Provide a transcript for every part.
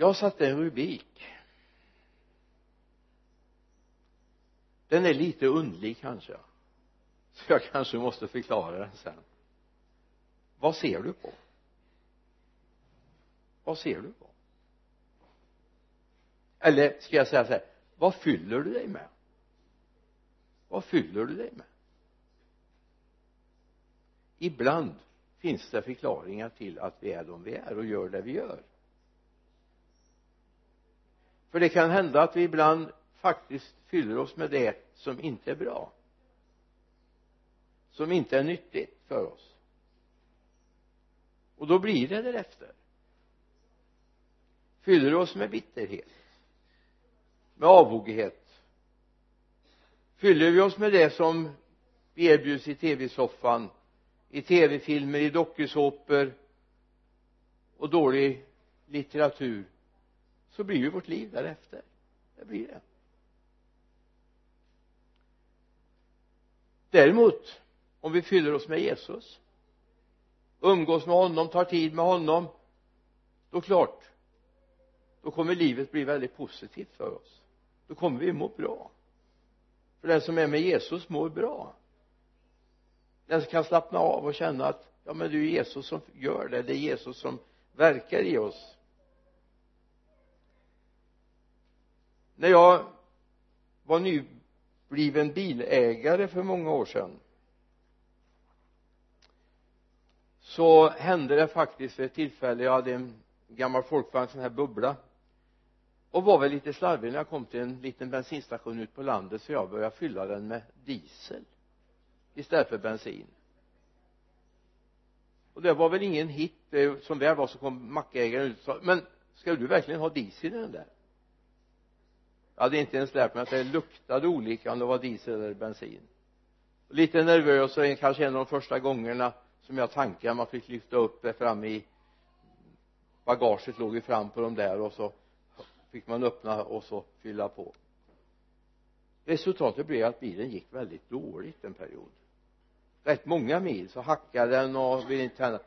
jag satte en rubrik. Den är lite undlig kanske. Så jag kanske måste förklara den sen. Vad ser du på? Vad ser du på? Eller ska jag säga så här vad fyller du dig med? Vad fyller du dig med? Ibland finns det förklaringar till att vi är de vi är och gör det vi gör för det kan hända att vi ibland faktiskt fyller oss med det som inte är bra. Som inte är nyttigt för oss. Och då blir det därefter. Fyller oss med bitterhet. Med avoghet. Fyller vi oss med det som erbjuds i tv-soffan i tv-filmer, i dokusåpor och dålig litteratur så blir ju vårt liv därefter. Det blir det. Däremot om vi fyller oss med Jesus umgås med honom, tar tid med honom då klart då kommer livet bli väldigt positivt för oss. Då kommer vi må bra. För den som är med Jesus mår bra. Den som kan slappna av och känna att ja men det är Jesus som gör det. Det är Jesus som verkar i oss. När jag var nybliven bilägare för många år sedan så hände det faktiskt vid ett tillfälle. Jag hade en gammal folkvagn sån här bubbla och var väl lite slarvig när jag kom till en liten bensinstation ute på landet så jag började fylla den med diesel istället för bensin. Och det var väl ingen hit eh, som väl var så kom mackägaren ut och sa men ska du verkligen ha diesel i den där? Jag hade inte ens lärt mig att det luktade olika om det var diesel eller bensin. Lite nervös och kanske en av de första gångerna som jag tankade man fick lyfta upp det fram i bagaget låg ju fram på de där och så fick man öppna och så fylla på. Resultatet blev att bilen gick väldigt dåligt en period. Rätt många mil så hackade den och ville inte tända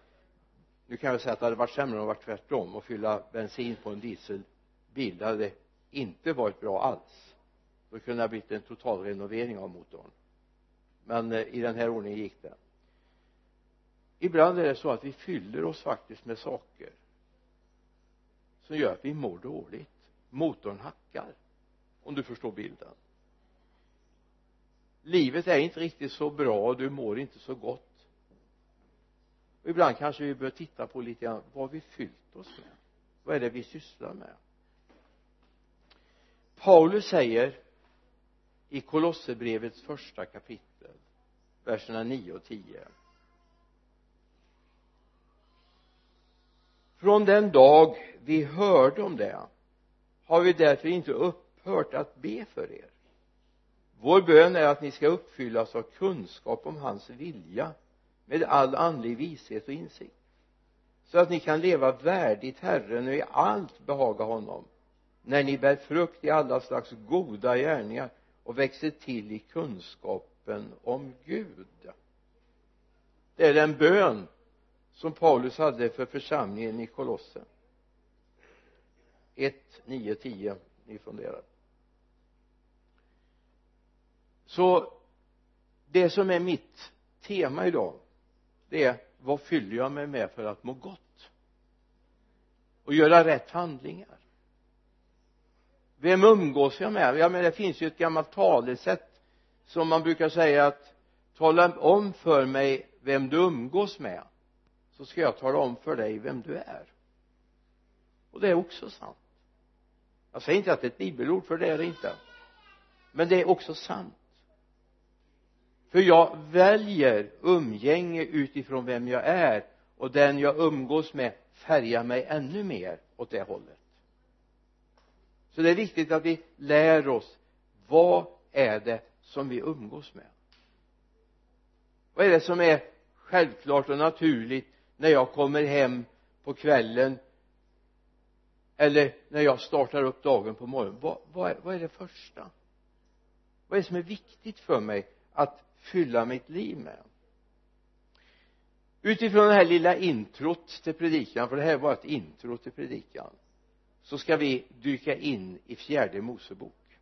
nu kan jag säga att det hade varit sämre om det varit tvärtom att fylla bensin på en dieselbil. Det hade inte varit bra alls då kunde det ha blivit en total renovering av motorn. Men eh, i den här ordningen gick det. Ibland är det så att vi fyller oss faktiskt med saker som gör att vi mår dåligt. Motorn hackar om du förstår bilden. Livet är inte riktigt så bra och du mår inte så gott. Och ibland kanske vi bör titta på lite grann vad har vi fyllt oss med. Vad är det vi sysslar med? Paulus säger i Kolosserbrevets första kapitel verserna 9 och 10 från den dag vi hörde om det har vi därför inte upphört att be för er. Vår bön är att ni ska uppfyllas av kunskap om hans vilja med all andlig vishet och insikt så att ni kan leva värdigt Herren och i allt behaga honom när ni bär frukt i alla slags goda gärningar och växer till i kunskapen om Gud. Det är den bön som Paulus hade för församlingen i Kolossen 1, 9, 10 ni funderar. Så det som är mitt tema idag det är vad fyller jag mig med för att må gott? Och göra rätt handlingar? Vem umgås jag med? Ja men det finns ju ett gammalt talesätt som man brukar säga att tala om för mig vem du umgås med så ska jag tala om för dig vem du är. Och det är också sant. Jag säger inte att det är ett bibelord för det är det inte. Men det är också sant. För jag väljer umgänge utifrån vem jag är och den jag umgås med färgar mig ännu mer åt det hållet så det är viktigt att vi lär oss vad är det som vi umgås med. Vad är det som är självklart och naturligt när jag kommer hem på kvällen eller när jag startar upp dagen på morgonen? Vad, vad, är, vad är det första? Vad är det som är viktigt för mig att fylla mitt liv med? Utifrån det här lilla introt till predikan för det här var ett intro till predikan så ska vi dyka in i fjärde Mosebok.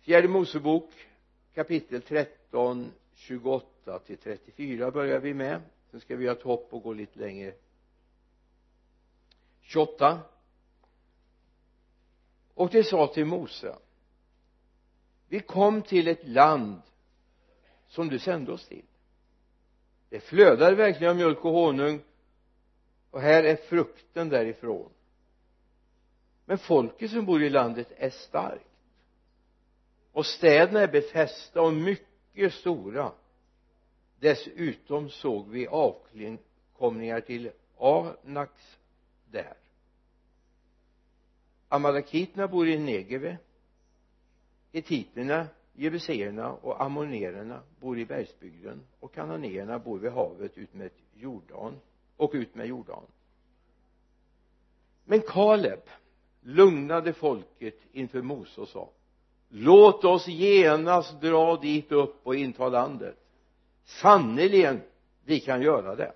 Fjärde Mosebok kapitel 13 28 till 34 börjar vi med. Sen ska vi göra ett hopp och gå lite längre. 28 och det sa till Mose vi kom till ett land som du sände oss till. Det flödade verkligen av mjölk och honung och här är frukten därifrån. Men folket som bor i landet är starkt. Och städerna är befästa och mycket stora. Dessutom såg vi avkomlingar till Anaks där. Amalekiterna bor i Negeve. Etiterna, jebuséerna och ammonererna bor i bergsbygden. Och kananéerna bor vid havet utmed Jordan och ut med Jordan. Men Kaleb lugnade folket inför Mose och sa låt oss genast dra dit upp och inta landet. Sannerligen vi kan göra det.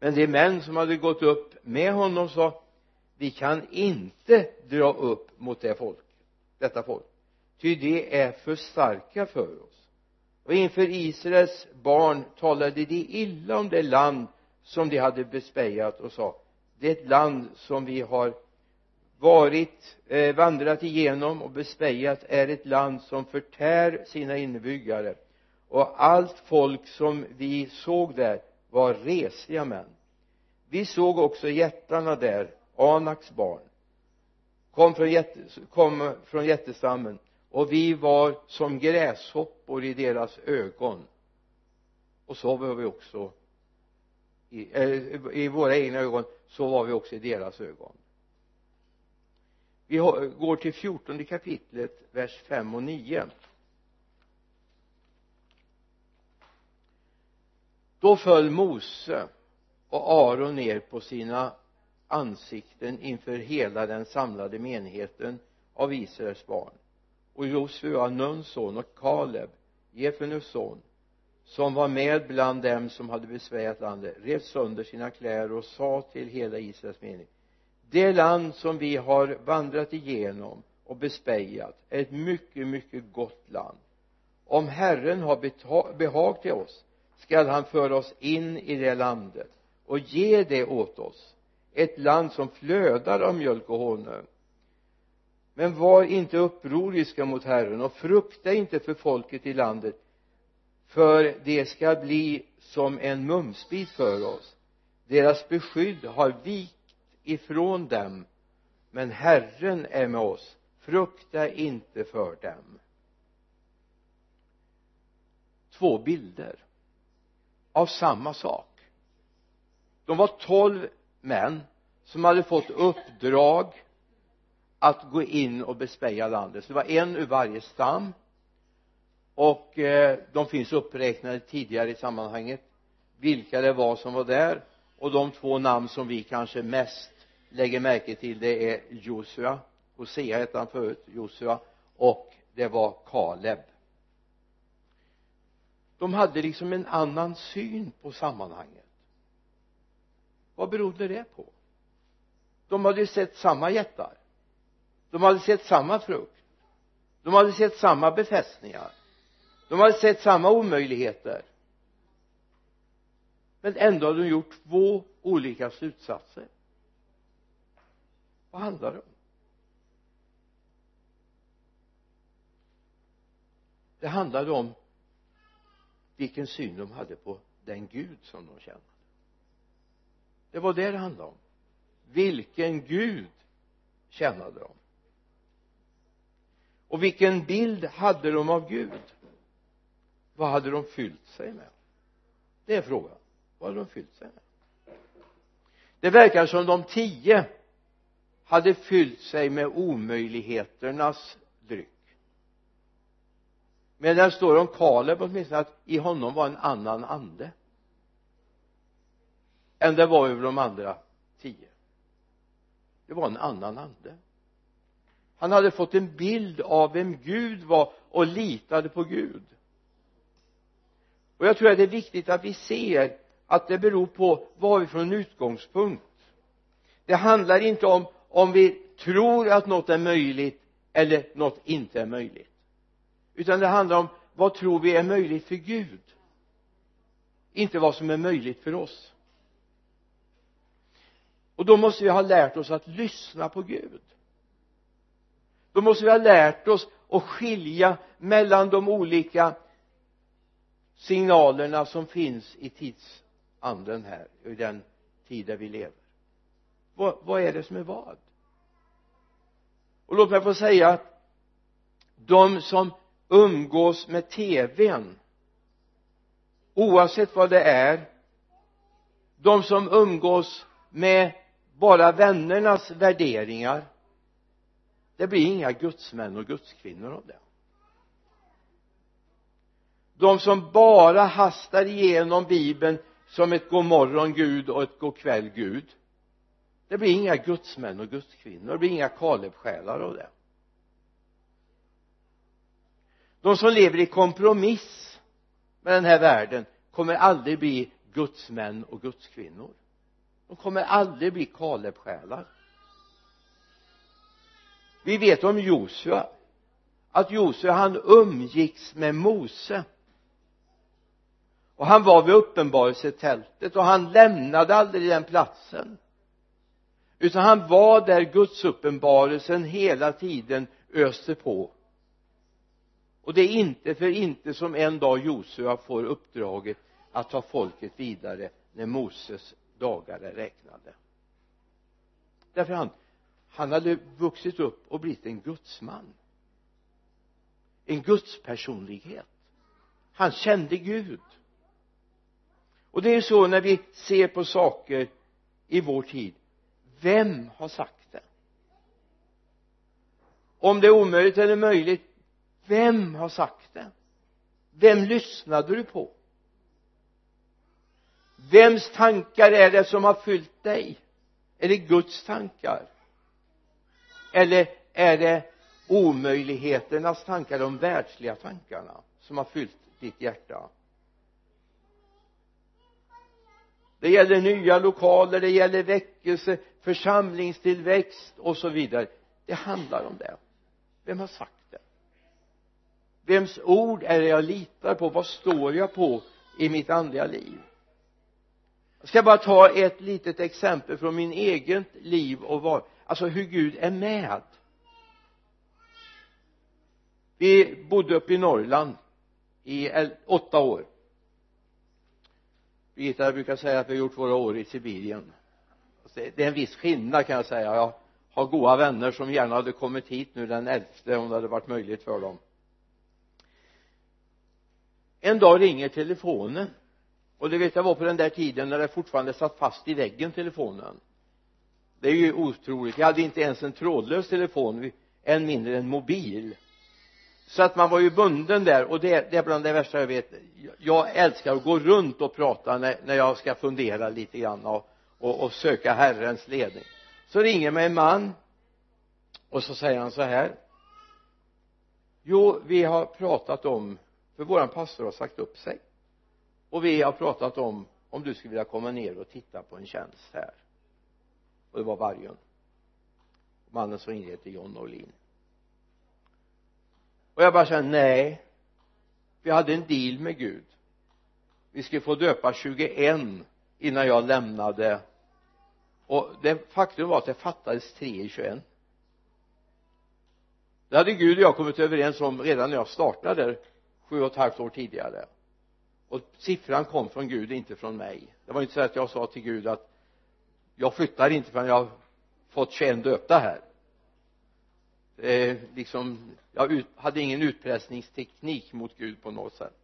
Men de män som hade gått upp med honom sa vi kan inte dra upp mot det folk detta folk ty de är för starka för oss och inför Israels barn talade de illa om det land som de hade bespejat och sa det är ett land som vi har varit eh, vandrat igenom och bespejat är ett land som förtär sina inbyggare. Och allt folk som vi såg där var resiga män. Vi såg också jättarna där Anaks barn kom från, jätte, kom från jättestammen och vi var som gräshoppor i deras ögon. Och så var vi också i, äh, i våra egna ögon så var vi också i deras ögon. Vi går till fjortonde kapitlet vers 5 och 9 då föll Mose och Aron ner på sina ansikten inför hela den samlade menigheten av Israels barn och Josua, Nuns son och Kaleb Jefenus son som var med bland dem som hade besvärat landet rev sönder sina kläder och sa till hela Israels mening det land som vi har vandrat igenom och bespejat är ett mycket mycket gott land. Om Herren har behag till oss skall han föra oss in i det landet och ge det åt oss. Ett land som flödar av mjölk och honung men var inte upproriska mot Herren och frukta inte för folket i landet för det ska bli som en mumsbit för oss. Deras beskydd har vikt ifrån dem men Herren är med oss. Frukta inte för dem. Två bilder av samma sak. De var tolv män som hade fått uppdrag att gå in och bespeja landet. Så det var en ur varje stam. Och eh, de finns uppräknade tidigare i sammanhanget. Vilka det var som var där. Och de två namn som vi kanske mest lägger märke till det är Josua. Hosea hette han förut Josua. Och det var Kaleb. De hade liksom en annan syn på sammanhanget. Vad berodde det på? De hade sett samma jättar de hade sett samma frukt. De hade sett samma befästningar. De hade sett samma omöjligheter. Men ändå hade de gjort två olika slutsatser. Vad handlar det om? Det handlade om vilken syn de hade på den Gud som de kände. Det var det det handlade om. Vilken Gud tjänade de? Och vilken bild hade de av Gud? Vad hade de fyllt sig med? Det är frågan. Vad hade de fyllt sig med? Det verkar som de tio hade fyllt sig med omöjligheternas dryck. Men det står om Kaleb åtminstone att i honom var en annan ande än det var över de andra tio. Det var en annan ande han hade fått en bild av vem Gud var och litade på Gud. Och jag tror att det är viktigt att vi ser att det beror på vad vi för en utgångspunkt. Det handlar inte om om vi tror att något är möjligt eller något inte är möjligt. Utan det handlar om vad tror vi är möjligt för Gud? Inte vad som är möjligt för oss. Och då måste vi ha lärt oss att lyssna på Gud då måste vi ha lärt oss att skilja mellan de olika signalerna som finns i tidsanden här i den tid där vi lever. Vad, vad är det som är vad? Och låt mig få säga att de som umgås med tvn oavsett vad det är de som umgås med bara vännernas värderingar det blir inga gudsmän och gudskvinnor av det. De som bara hastar igenom bibeln som ett god morgon Gud och ett god kväll Gud. Det blir inga gudsmän och gudskvinnor det blir inga Kalebsjälar av det. De som lever i kompromiss med den här världen kommer aldrig bli gudsmän och gudskvinnor. De kommer aldrig bli Kalebsjälar vi vet om Josua. Att Josua han umgicks med Mose. Och han var vid uppenbarelsetältet och han lämnade aldrig den platsen. Utan han var där Guds uppenbarelsen hela tiden öste på. Och det är inte för inte som en dag Josua får uppdraget att ta folket vidare när Moses dagar är räknade. Därför han han hade vuxit upp och blivit en gudsman. En gudspersonlighet han kände Gud. Och det är ju så när vi ser på saker i vår tid. Vem har sagt det? Om det är omöjligt eller möjligt vem har sagt det? Vem lyssnade du på? Vems tankar är det som har fyllt dig? Är det Guds tankar? Eller är det omöjligheternas tankar de världsliga tankarna som har fyllt ditt hjärta? Det gäller nya lokaler, det gäller väckelse, församlingstillväxt och så vidare. Det handlar om det. Vem har sagt det? Vems ord är det jag litar på? Vad står jag på i mitt andliga liv? Jag ska bara ta ett litet exempel från min eget liv och var alltså hur Gud är med. Vi bodde uppe i Norrland i åtta år. Birgitta brukar säga att vi har gjort våra år i Sibirien. Alltså, det är en viss skillnad kan jag säga. Jag har goda vänner som gärna hade kommit hit nu den elfte om det hade varit möjligt för dem. En dag ringer telefonen. Och det vet jag var på den där tiden när det fortfarande satt fast i väggen telefonen det är ju otroligt. Jag hade inte ens en trådlös telefon än mindre en mobil. Så att man var ju bunden där och det, det är bland det värsta jag vet. Jag älskar att gå runt och prata när, när jag ska fundera lite grann och, och, och söka Herrens ledning. Så ringer mig en man och så säger han så här. Jo vi har pratat om för våran pastor har sagt upp sig. Och vi har pratat om om du skulle vilja komma ner och titta på en tjänst här och det var Vargön mannen som ringde heter John Norlin. Och jag bara kände nej. Vi hade en deal med Gud. Vi skulle få döpa 21 innan jag lämnade. Och det faktum var att det fattades tre i 21 det hade Gud och jag kommit överens om redan när jag startade sju och ett halvt år tidigare. Och siffran kom från Gud inte från mig. Det var inte så att jag sa till Gud att jag flyttar inte förrän jag har fått 21 döpta här. Eh, liksom jag hade ingen utpressningsteknik mot Gud på något sätt.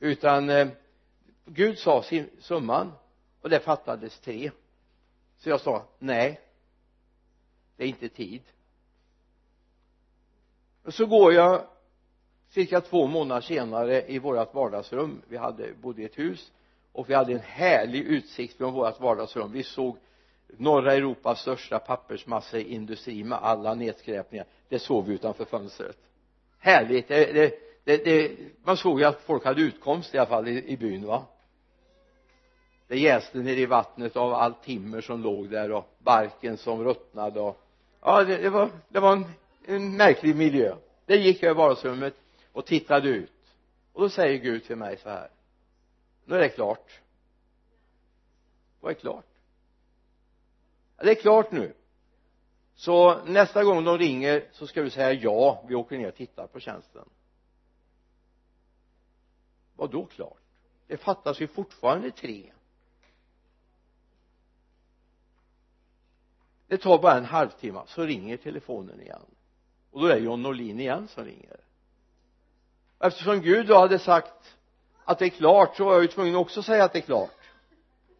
Utan eh, Gud sa sin, summan och det fattades tre. Så jag sa nej det är inte tid. Och så går jag cirka två månader senare i vårt vardagsrum. Vi hade bodde i ett hus och vi hade en härlig utsikt från vårt vardagsrum. Vi såg norra Europas största pappersmasseindustri med alla nedskräpningar. Det såg vi utanför fönstret. Härligt. Det, det, det, det, man såg ju att folk hade utkomst i alla fall i, i byn va? Det jäste ner i vattnet av allt timmer som låg där och barken som ruttnade och ja det, det var det var en, en märklig miljö. Där gick jag i vardagsrummet och tittade ut. Och då säger Gud till mig så här nu är det klart. Vad är klart? Ja, det är klart nu. Så nästa gång de ringer så ska du säga ja vi åker ner och tittar på tjänsten. Vad då klart? Det fattas ju fortfarande tre. Det tar bara en halvtimme så ringer telefonen igen. Och då är det John Norlin igen som ringer. Eftersom Gud då hade sagt att det är klart så var jag ju tvungen också att säga att det är klart.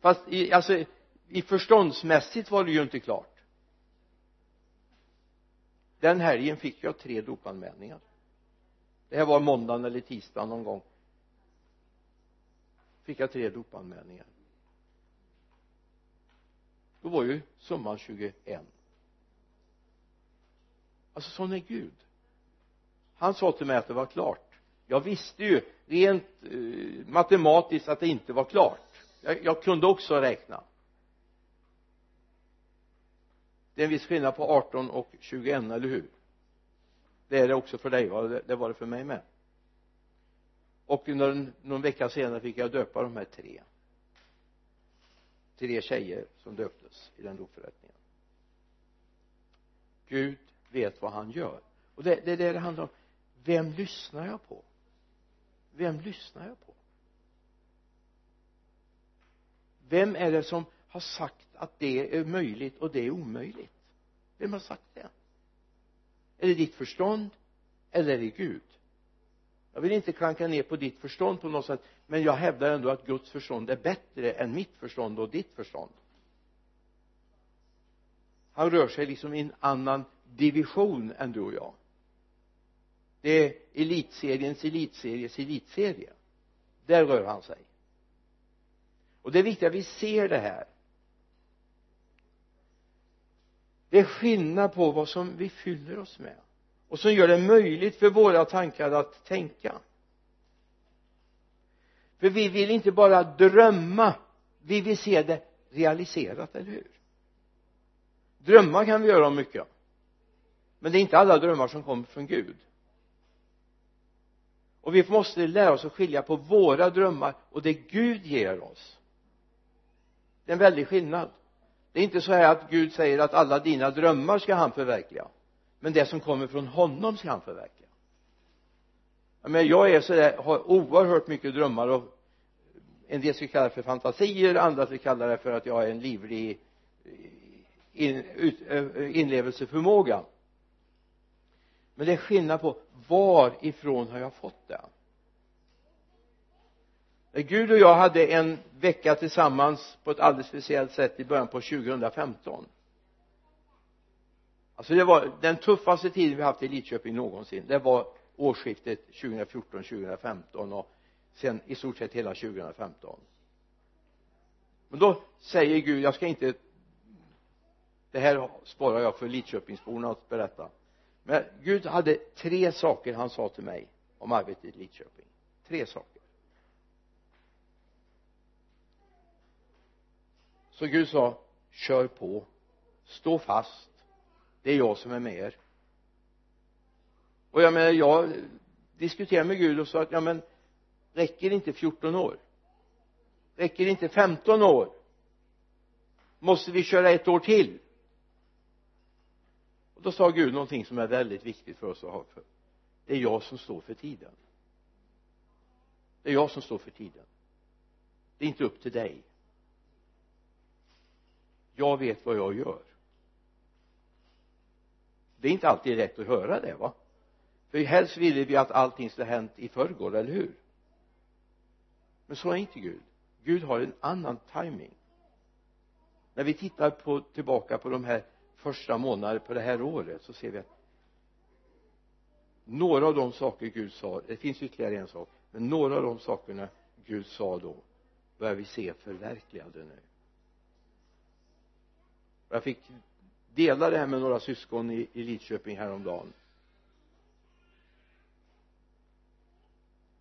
Fast i, alltså i förståndsmässigt var det ju inte klart. Den helgen fick jag tre dopanmälningar. Det här var måndagen eller tisdagen någon gång. Fick jag tre dopanmälningar. Då var ju summan 21 alltså sån är Gud. Han sa till mig att det var klart jag visste ju rent eh, matematiskt att det inte var klart. Jag, jag kunde också räkna. Det är en viss skillnad på 18 och 21 eller hur? Det är det också för dig va? Det, det var det för mig med. Och någon, någon vecka senare fick jag döpa de här tre. Tre tjejer som döptes i den dopförrättningen. Gud vet vad han gör. Och det, det är det det handlar om. Vem lyssnar jag på? Vem lyssnar jag på? Vem är det som har sagt att det är möjligt och det är omöjligt? Vem har sagt det? Är det ditt förstånd eller är det Gud? Jag vill inte klanka ner på ditt förstånd på något sätt men jag hävdar ändå att Guds förstånd är bättre än mitt förstånd och ditt förstånd. Han rör sig liksom i en annan division än du och jag det är elitseriens elitseries elitserie. Där rör han sig. Och det är viktigt att vi ser det här. Det är skillnad på vad som vi fyller oss med. Och som gör det möjligt för våra tankar att tänka. För vi vill inte bara drömma. Vi vill se det realiserat, eller hur? Drömmar kan vi göra om mycket. Men det är inte alla drömmar som kommer från Gud och vi måste lära oss att skilja på våra drömmar och det Gud ger oss. Det är en väldig skillnad. Det är inte så här att Gud säger att alla dina drömmar ska han förverkliga. Men det som kommer från honom ska han förverkliga. Men jag är sådär, har oerhört mycket drömmar och en del skulle kalla det för fantasier andra skulle kalla det för att jag är en livlig in, ut, eh, inlevelseförmåga men det är skillnad på varifrån har jag fått det? Gud och jag hade en vecka tillsammans på ett alldeles speciellt sätt i början på 2015 alltså det var den tuffaste tiden vi haft i Lidköping någonsin. Det var årsskiftet 2014-2015 och sen i stort sett hela 2015 men då säger Gud jag ska inte det här sparar jag för Lidköpingsborna att berätta men Gud hade tre saker han sa till mig om arbetet i Lidköping. Tre saker. Så Gud sa kör på. Stå fast. Det är jag som är med er. Och jag menar jag diskuterade med Gud och sa att ja men räcker inte 14 år? Räcker inte 15 år? Måste vi köra ett år till? Då sa Gud någonting som är väldigt viktigt för oss att ha för. Det är jag som står för tiden. Det är jag som står för tiden. Det är inte upp till dig. Jag vet vad jag gör. Det är inte alltid rätt att höra det va? För helst ville vi att allting skulle ha hänt i förrgår, eller hur? Men så är inte Gud. Gud har en annan timing. När vi tittar på, tillbaka på de här första månader på det här året så ser vi att några av de saker Gud sa det finns ytterligare en sak men några av de sakerna Gud sa då börjar vi se förverkligade nu. Jag fick dela det här med några syskon i, i Lidköping häromdagen.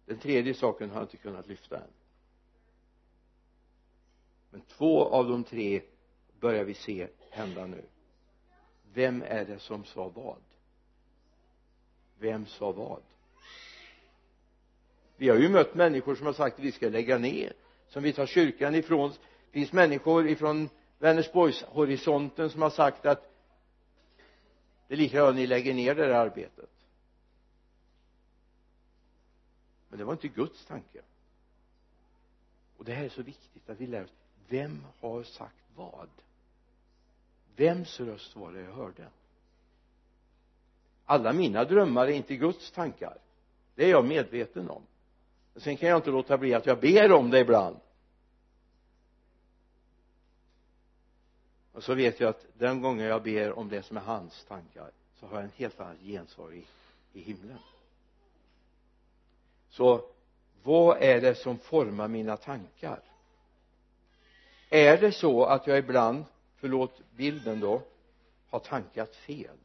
Den tredje saken har jag inte kunnat lyfta än. Men två av de tre börjar vi se hända nu vem är det som sa vad? Vem sa vad? Vi har ju mött människor som har sagt att vi ska lägga ner. Som vi tar kyrkan ifrån. Det finns människor ifrån Vänersborgshorisonten som har sagt att det är lika bra ni lägger ner det där arbetet. Men det var inte Guds tanke. Och det här är så viktigt att vi lär oss. Vem har sagt vad? Vems röst var det jag hörde? Alla mina drömmar är inte Guds tankar. Det är jag medveten om. Sen kan jag inte låta bli att jag ber om det ibland. Och så vet jag att den gången jag ber om det som är hans tankar så har jag en helt annat gensvar i, i himlen. Så vad är det som formar mina tankar? Är det så att jag ibland förlåt bilden då. Har tankat fel.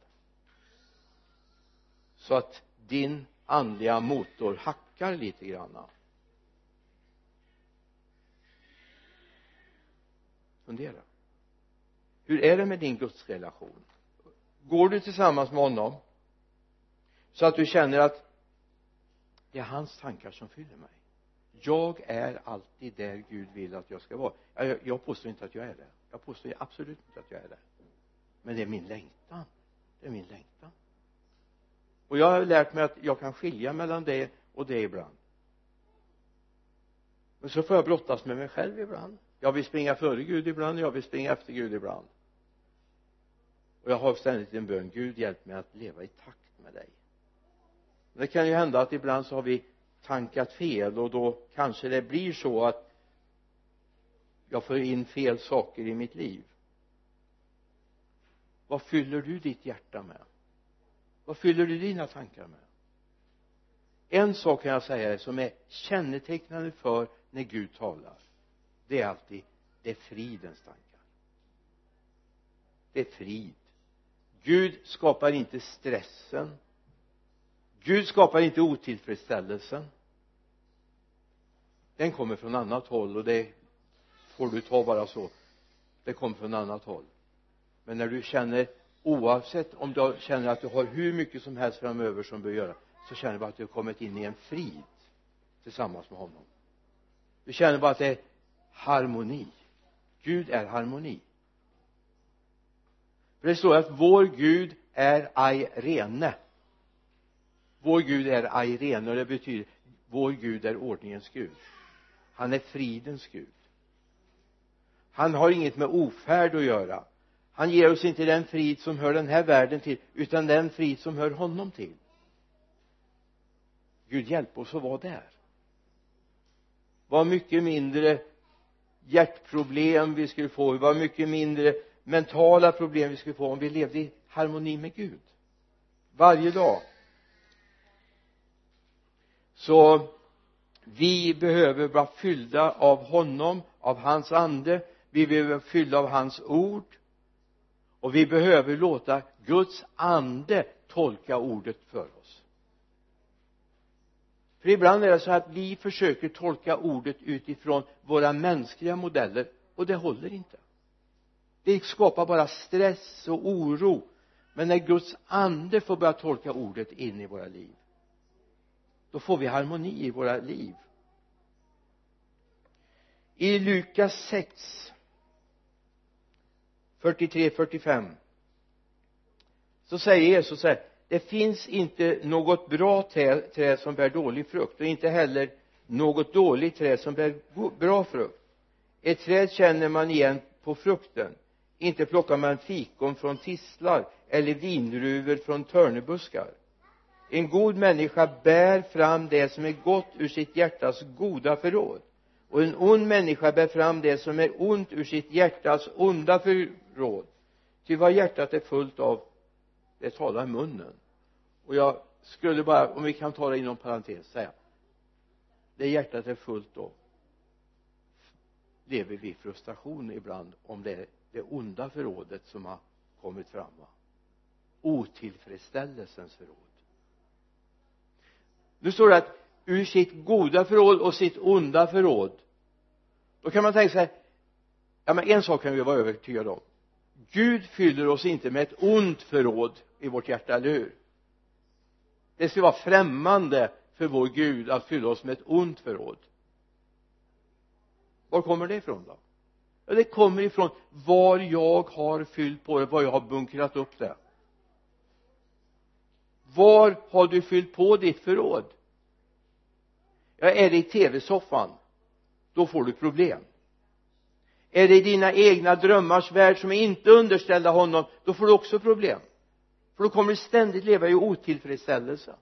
Så att din andliga motor hackar lite grann. Fundera. Hur är det med din gudsrelation? Går du tillsammans med honom? Så att du känner att det är hans tankar som fyller mig. Jag är alltid där Gud vill att jag ska vara. Jag, jag påstår inte att jag är det jag påstår absolut inte att jag är det men det är min längtan. Det är min längtan. Och jag har lärt mig att jag kan skilja mellan det och det ibland. Men så får jag brottas med mig själv ibland. Jag vill springa före Gud ibland och jag vill springa efter Gud ibland. Och jag har ständigt en bön. Gud hjälp mig att leva i takt med dig. Det kan ju hända att ibland så har vi tankat fel och då kanske det blir så att jag får in fel saker i mitt liv. Vad fyller du ditt hjärta med? Vad fyller du dina tankar med? En sak kan jag säga som är kännetecknande för när Gud talar. Det är alltid det är fridens tankar. Det är frid. Gud skapar inte stressen. Gud skapar inte otillfredsställelsen. Den kommer från annat håll och det får du ta bara så. Det kommer från annat håll. Men när du känner oavsett om du känner att du har hur mycket som helst framöver som du behöver göra så känner du bara att du har kommit in i en frid tillsammans med honom. Du känner bara att det är harmoni. Gud är harmoni. För det står att vår Gud är aj rene vår Gud är aj rene och det betyder vår Gud är ordningens Gud. Han är fridens Gud han har inget med ofärd att göra. Han ger oss inte den frid som hör den här världen till utan den frid som hör honom till. Gud hjälp oss att vara där. Vad mycket mindre hjärtproblem vi skulle få vad mycket mindre mentala problem vi skulle få om vi levde i harmoni med Gud. Varje dag. Så vi behöver vara fyllda av honom av hans ande vi behöver fylla av hans ord. Och vi behöver låta Guds ande tolka ordet för oss. För ibland är det så att vi försöker tolka ordet utifrån våra mänskliga modeller och det håller inte. Det skapar bara stress och oro. Men när Guds ande får börja tolka ordet in i våra liv då får vi harmoni i våra liv. I Lukas 6 43 45 så säger Jesus så här det finns inte något bra träd, träd som bär dålig frukt och inte heller något dåligt träd som bär bra frukt. Ett träd känner man igen på frukten. Inte plockar man fikon från tistlar eller vindruvor från törnebuskar. En god människa bär fram det som är gott ur sitt hjärtas goda förråd. Och en ond människa bär fram det som är ont ur sitt hjärtas onda råd. Ty vad hjärtat är fullt av det talar munnen. Och jag skulle bara om vi kan ta det inom parentes säga det hjärtat är fullt av lever vi i frustration ibland om det är det onda förrådet som har kommit fram va? Otillfredsställelsens förråd. Nu står det att ur sitt goda förråd och sitt onda förråd då kan man tänka sig ja men en sak kan vi vara övertygade om. Gud fyller oss inte med ett ont förråd i vårt hjärta, eller hur? Det skulle vara främmande för vår Gud att fylla oss med ett ont förråd. Var kommer det ifrån då? Ja det kommer ifrån var jag har fyllt på det, var jag har bunkrat upp det. Var har du fyllt på ditt förråd? Ja är det i tv-soffan då får du problem är det i dina egna drömmars värld som är inte underställda honom då får du också problem. För då kommer du ständigt leva i otillfredsställelse.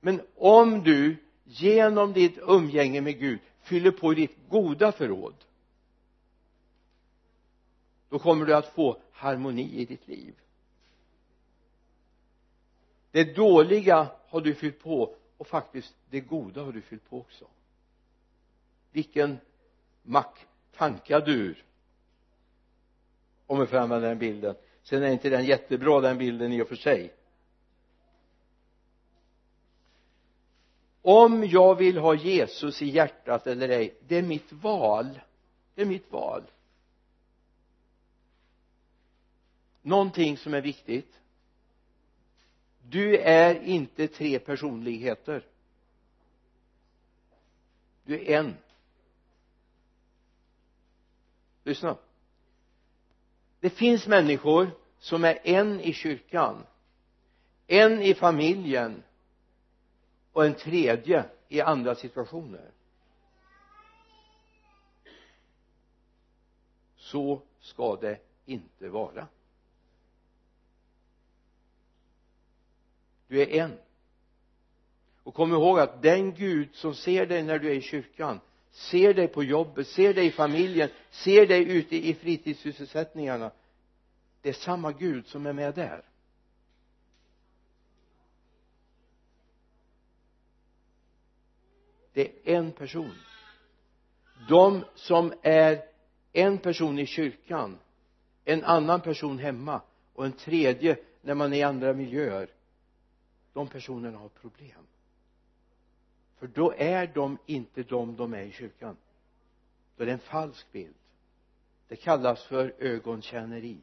Men om du genom ditt umgänge med Gud fyller på ditt goda förråd då kommer du att få harmoni i ditt liv. Det dåliga har du fyllt på och faktiskt det goda har du fyllt på också. Vilken dur. Om vi får använda den bilden. Sen är inte den jättebra den bilden i och för sig. Om jag vill ha Jesus i hjärtat eller ej det är mitt val. Det är mitt val. Någonting som är viktigt. Du är inte tre personligheter. Du är en lyssna. Det finns människor som är en i kyrkan en i familjen och en tredje i andra situationer. Så ska det inte vara. Du är en. Och kom ihåg att den Gud som ser dig när du är i kyrkan ser dig på jobbet, ser dig i familjen, ser dig ute i fritidssysselsättningarna. Det är samma Gud som är med där. Det är en person. De som är en person i kyrkan en annan person hemma och en tredje när man är i andra miljöer de personerna har problem för då är de inte de de är i kyrkan. Då är det en falsk bild. Det kallas för ögonkänneri.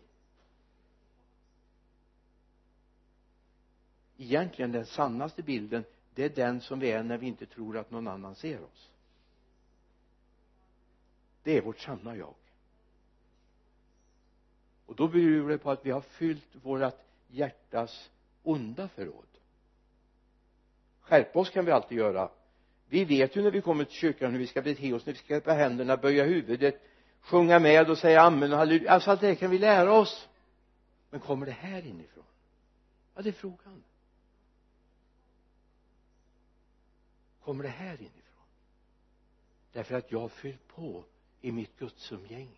Egentligen den sannaste bilden det är den som vi är när vi inte tror att någon annan ser oss. Det är vårt sanna jag. Och då beror det på att vi har fyllt vårt hjärtas onda förråd. Skärpa oss kan vi alltid göra vi vet ju när vi kommer till kyrkan hur vi ska bete oss när vi ska klappa händerna, böja huvudet sjunga med och säga amen och halleluja. Alltså allt det kan vi lära oss. Men kommer det här inifrån? Ja det är frågan. Kommer det här inifrån? Därför att jag har fyllt på i mitt gudsumgänge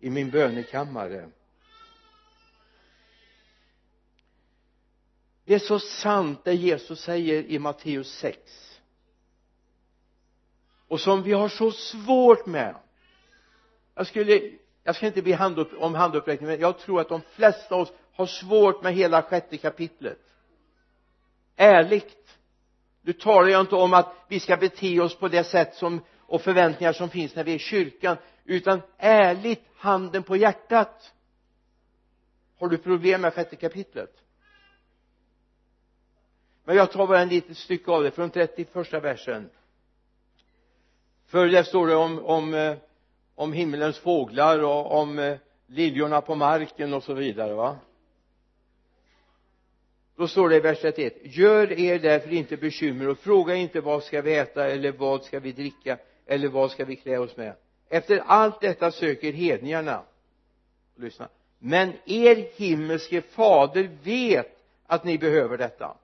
i min bönekammare. Det är så sant det Jesus säger i Matteus 6 och som vi har så svårt med. Jag skulle jag ska inte be handupp, om handuppräckning men jag tror att de flesta av oss har svårt med hela sjätte kapitlet. Ärligt. Nu talar jag inte om att vi ska bete oss på det sätt som och förväntningar som finns när vi är i kyrkan utan ärligt handen på hjärtat. Har du problem med sjätte kapitlet? Men jag tar bara en litet stycke av det från 31 versen för där står det om, om, eh, om himmelens fåglar och om eh, liljorna på marken och så vidare va? Då står det i vers 31 gör er därför inte bekymmer och fråga inte vad ska vi äta eller vad ska vi dricka eller vad ska vi klä oss med. Efter allt detta söker hedningarna lyssna men er himmelske fader vet att ni behöver detta.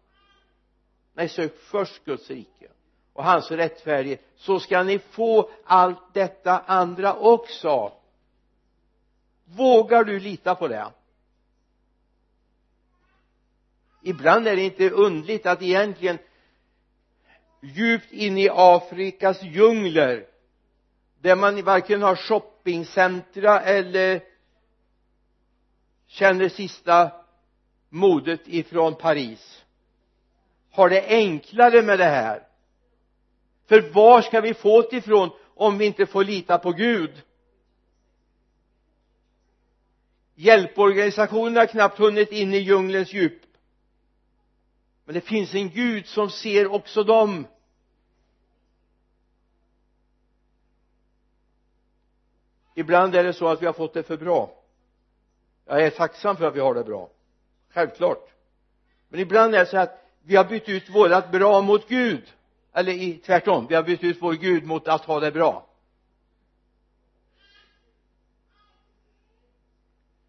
Nej sök först Guds rike och hans rättfärdighet så ska ni få allt detta andra också. Vågar du lita på det? Ibland är det inte undligt att egentligen djupt inne i Afrikas djungler där man varken har shoppingcentra eller känner sista modet ifrån Paris. Har det enklare med det här? För var ska vi få det ifrån om vi inte får lita på Gud? Hjälporganisationerna har knappt hunnit in i djungelns djup. Men det finns en Gud som ser också dem. Ibland är det så att vi har fått det för bra. Jag är tacksam för att vi har det bra. Självklart. Men ibland är det så att vi har bytt ut vårat bra mot Gud eller i, tvärtom. Vi har bytt ut vår Gud mot att ha det bra.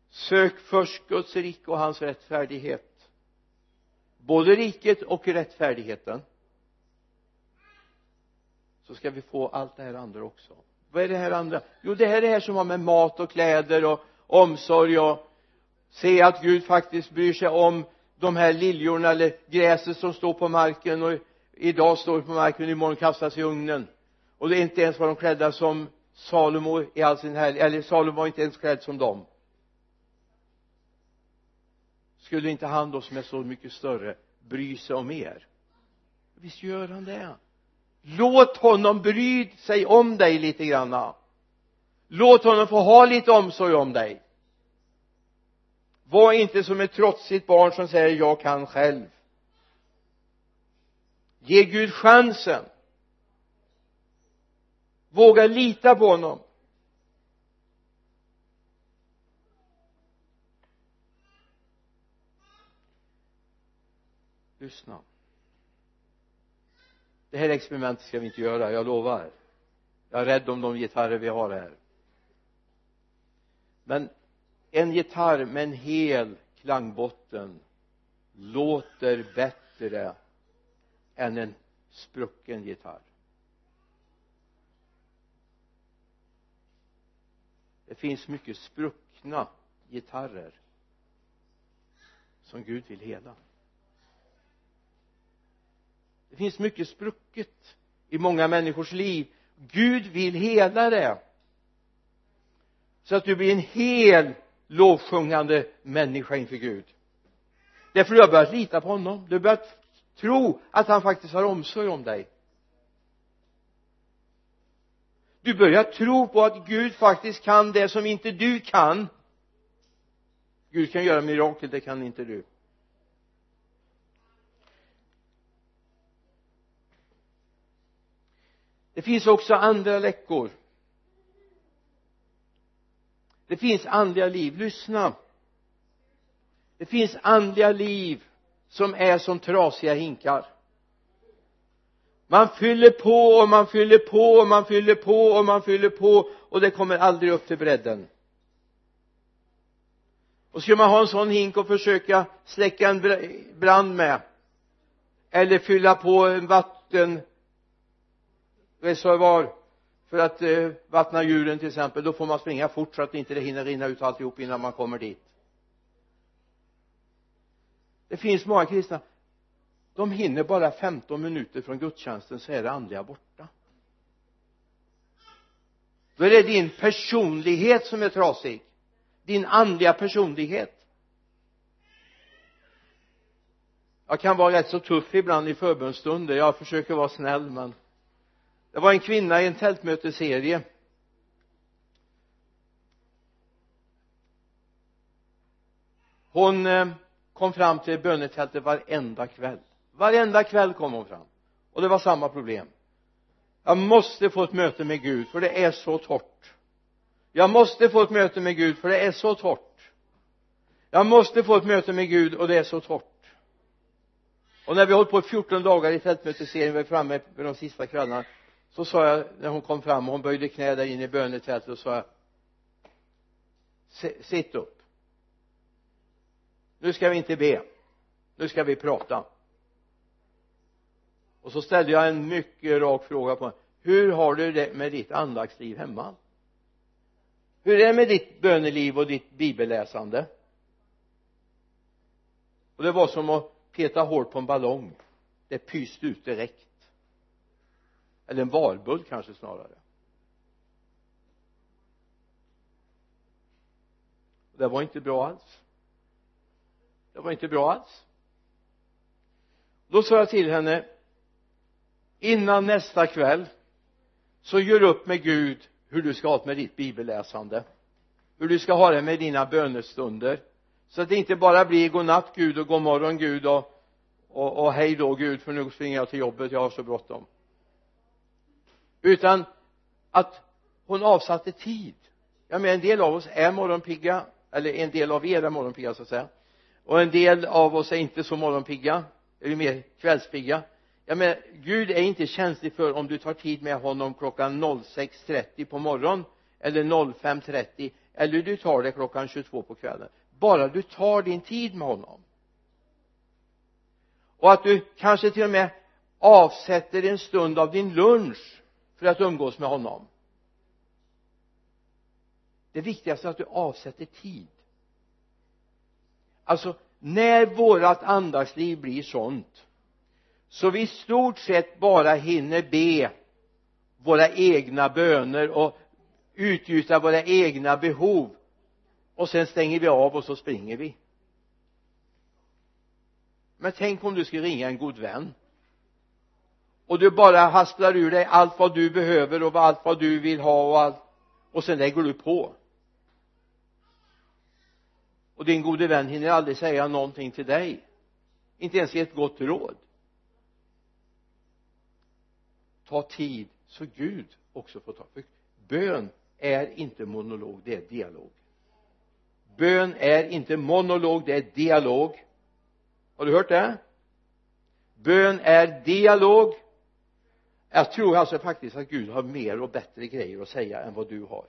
Sök först Guds rike och hans rättfärdighet. Både riket och rättfärdigheten. Så ska vi få allt det här andra också. Vad är det här andra? Jo det här är det här som har med mat och kläder och omsorg och se att Gud faktiskt bryr sig om de här liljorna eller gräset som står på marken och idag står på marken och imorgon kastas i ugnen. Och det är inte ens var de klädda som Salomo i all sin härlighet eller Salomo var inte ens klädd som dem. Skulle inte han då som är så mycket större bry sig om er? Visst gör han det? Låt honom bry sig om dig lite granna. Låt honom få ha lite omsorg om dig. Var inte som ett trotsigt barn som säger jag kan själv ge Gud chansen. Våga lita på honom. Lyssna. Det här experimentet ska vi inte göra, jag lovar. Jag är rädd om de gitarrer vi har här. Men en gitarr med en hel klangbotten låter bättre än en sprucken gitarr. Det finns mycket spruckna gitarrer som Gud vill hela. Det finns mycket sprucket i många människors liv. Gud vill hela det. Så att du blir en hel lovsjungande människa inför Gud. Därför du har börjat lita på honom. Du har börjat tro att han faktiskt har omsorg om dig. Du börjar tro på att Gud faktiskt kan det som inte du kan. Gud kan göra mirakel, det kan inte du. Det finns också andra läckor. Det finns andliga liv, lyssna. Det finns andliga liv som är som trasiga hinkar. Man fyller på och man fyller på och man fyller på och man fyller på och det kommer aldrig upp till bredden. Och skulle man ha en sån hink och försöka släcka en brand med eller fylla på en vattenreservoar för att eh, vattna djuren till exempel då får man springa fort så att inte det hinner rinna ut alltihop innan man kommer dit det finns många kristna. De hinner bara 15 minuter från gudstjänsten så är det andliga borta. Då är det din personlighet som är trasig. Din andliga personlighet. Jag kan vara rätt så tuff ibland i förbönsstunder. jag försöker vara snäll men det var en kvinna i en tältmötesserie hon eh, kom fram till bönetältet varenda kväll. Varenda kväll kom hon fram. Och det var samma problem. Jag måste få ett möte med Gud för det är så torrt. Jag måste få ett möte med Gud för det är så torrt. Jag måste få ett möte med Gud och det är så torrt. Och när vi hållit på 14 dagar i fältmötesserien vi är framme vid de sista kvällarna så sa jag när hon kom fram och hon böjde knä där inne i bönetältet och sa jag sitt upp nu ska vi inte be. Nu ska vi prata. Och så ställde jag en mycket rak fråga på hur har du det med ditt andaktsliv hemma? Hur är det med ditt böneliv och ditt bibelläsande? Och det var som att peta hål på en ballong. Det pyste ut direkt. Eller en valbull kanske snarare. Det var inte bra alls det var inte bra alls. Då sa jag till henne innan nästa kväll så gör upp med Gud hur du ska ha det med ditt bibelläsande. Hur du ska ha det med dina bönestunder. Så att det inte bara blir godnatt Gud och god morgon Gud och, och, och hej då Gud för nu springer jag till jobbet jag har så bråttom. Utan att hon avsatte tid. Jag menar en del av oss är morgonpigga eller en del av er är morgonpigga så att säga och en del av oss är inte så morgonpigga. Är mer kvällspigga? Jag menar Gud är inte känslig för om du tar tid med honom klockan 06.30 på morgonen eller 05.30 eller du tar det klockan 22 på kvällen. Bara du tar din tid med honom. Och att du kanske till och med avsätter en stund av din lunch för att umgås med honom. Det viktigaste är att du avsätter tid alltså när vårat andaktsliv blir sånt så vi i stort sett bara hinner be våra egna böner och utgjuta våra egna behov och sen stänger vi av och så springer vi. Men tänk om du skulle ringa en god vän och du bara hasplar ur dig allt vad du behöver och allt vad du vill ha och allt och sen lägger du på och din gode vän hinner aldrig säga någonting till dig. Inte ens ge ett gott råd. Ta tid så Gud också får ta. För bön är inte monolog det är dialog. Bön är inte monolog det är dialog. Har du hört det? Bön är dialog. Jag tror alltså faktiskt att Gud har mer och bättre grejer att säga än vad du har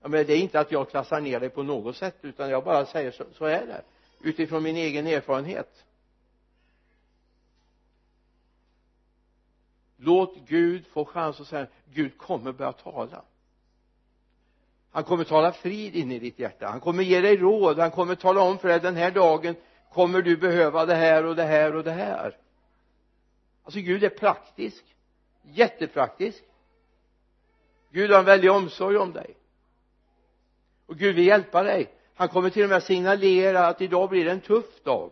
men det är inte att jag klassar ner dig på något sätt utan jag bara säger så, så är det. Utifrån min egen erfarenhet. Låt Gud få chans att säga Gud kommer börja tala. Han kommer tala frid in i ditt hjärta. Han kommer ge dig råd. Han kommer tala om för dig den här dagen kommer du behöva det här och det här och det här. Alltså Gud är praktisk. Jättepraktisk. Gud har en väldig omsorg om dig och Gud vill hjälpa dig. Han kommer till och med signalera att idag blir det en tuff dag.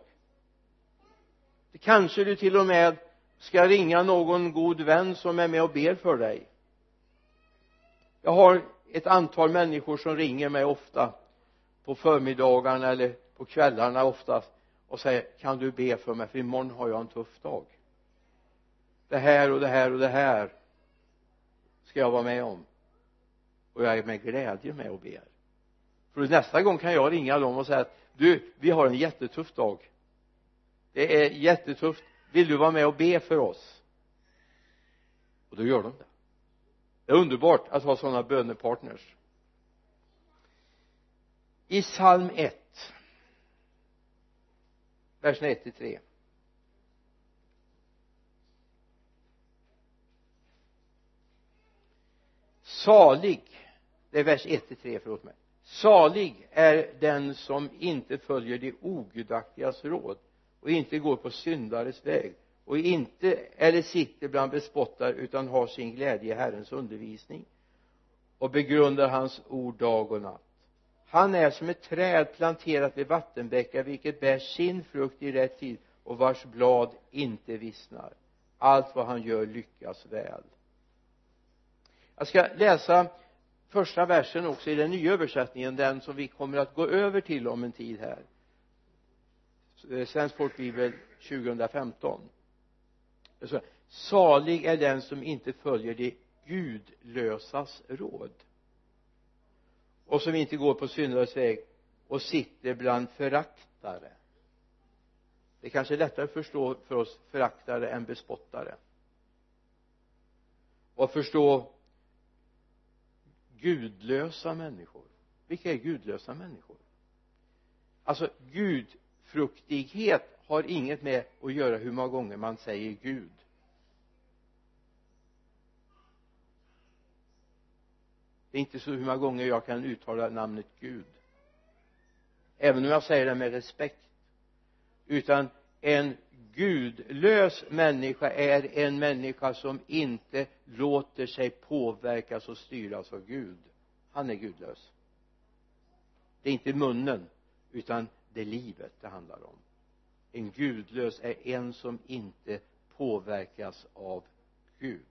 Kanske du till och med ska ringa någon god vän som är med och ber för dig. Jag har ett antal människor som ringer mig ofta. På förmiddagarna eller på kvällarna oftast och säger kan du be för mig? För imorgon har jag en tuff dag. Det här och det här och det här ska jag vara med om. Och jag är med glädje med och ber för nästa gång kan jag ringa dem och säga att du vi har en jättetuff dag. Det är jättetufft. Vill du vara med och be för oss? Och då gör de det. Det är underbart att ha sådana bönepartners. I psalm 1 verserna 1 till 3 salig det är vers 1 till 3 förlåt mig salig är den som inte följer de ogudaktigas råd och inte går på syndares väg och inte eller sitter bland bespottare utan har sin glädje i Herrens undervisning och begrundar hans ord dag och natt. Han är som ett träd planterat vid vattenbäckar vilket bär sin frukt i rätt tid och vars blad inte vissnar. Allt vad han gör lyckas väl. Jag ska läsa första versen också i den nya översättningen den som vi kommer att gå över till om en tid här. Eh, Svensk folkbibel 2015 salig är den som inte följer de gudlösas råd och som inte går på syndares väg och sitter bland föraktare. Det kanske är lättare att förstå för oss föraktare än bespottare. Och förstå gudlösa människor. Vilka är gudlösa människor? Alltså gudfruktighet har inget med att göra hur många gånger man säger Gud. Det är inte så hur många gånger jag kan uttala namnet Gud. Även om jag säger det med respekt. Utan en gudlös människa är en människa som inte låter sig påverkas och styras av Gud. Han är gudlös. Det är inte munnen utan det är livet det handlar om. En gudlös är en som inte påverkas av Gud.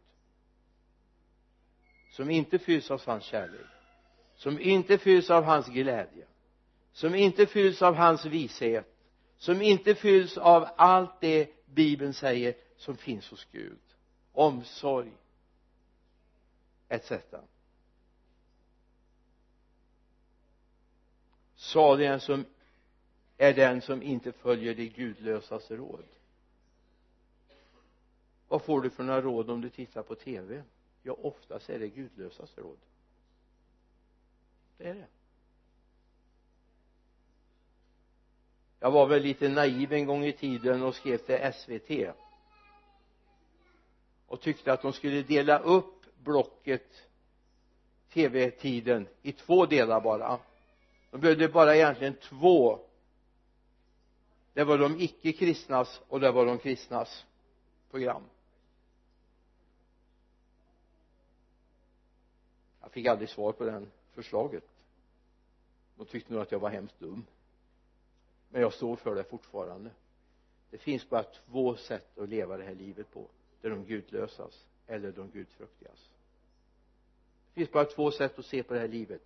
Som inte fylls av hans kärlek. Som inte fylls av hans glädje. Som inte fylls av hans vishet som inte fylls av allt det bibeln säger som finns hos Gud. Omsorg etc salig den som är den som inte följer de gudlösas råd. Vad får du för några råd om du tittar på tv ja oftast är det gudlösas råd. Det är det. Jag var väl lite naiv en gång i tiden och skrev till SVT och tyckte att de skulle dela upp blocket tv-tiden i två delar bara. De behövde bara egentligen två. Det var de icke kristnas och det var de kristnas program. Jag fick aldrig svar på det förslaget. De tyckte nog att jag var hemskt dum men jag står för det fortfarande. Det finns bara två sätt att leva det här livet på. Det är de gudlösas eller de gudfruktigas. Det finns bara två sätt att se på det här livet.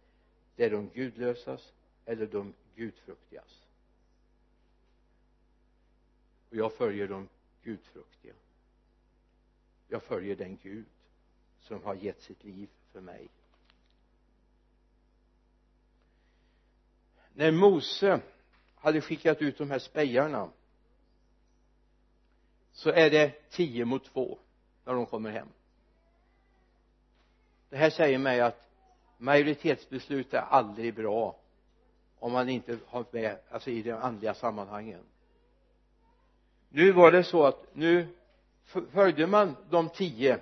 Det är de gudlösas eller de gudfruktigas. Och jag följer de gudfruktiga. Jag följer den Gud som har gett sitt liv för mig. När Mose hade skickat ut de här spejarna så är det tio mot två när de kommer hem. Det här säger mig att majoritetsbeslut är aldrig bra om man inte har med alltså i de andliga sammanhangen. Nu var det så att nu följde man de tio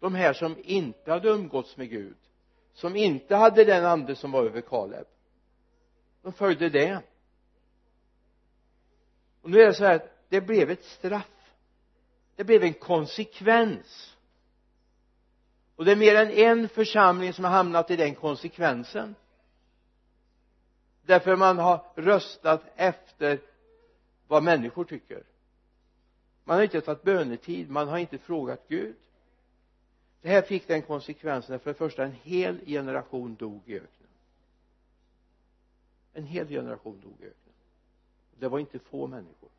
de här som inte hade umgåtts med Gud som inte hade den ande som var över Kaleb de följde det. Och nu är det så här att det blev ett straff. Det blev en konsekvens. Och det är mer än en församling som har hamnat i den konsekvensen. Därför man har röstat efter vad människor tycker. Man har inte tagit bönetid man har inte frågat Gud. Det här fick den konsekvensen för det första en hel generation dog i öknen en hel generation dog i öknen. Det var inte få människor.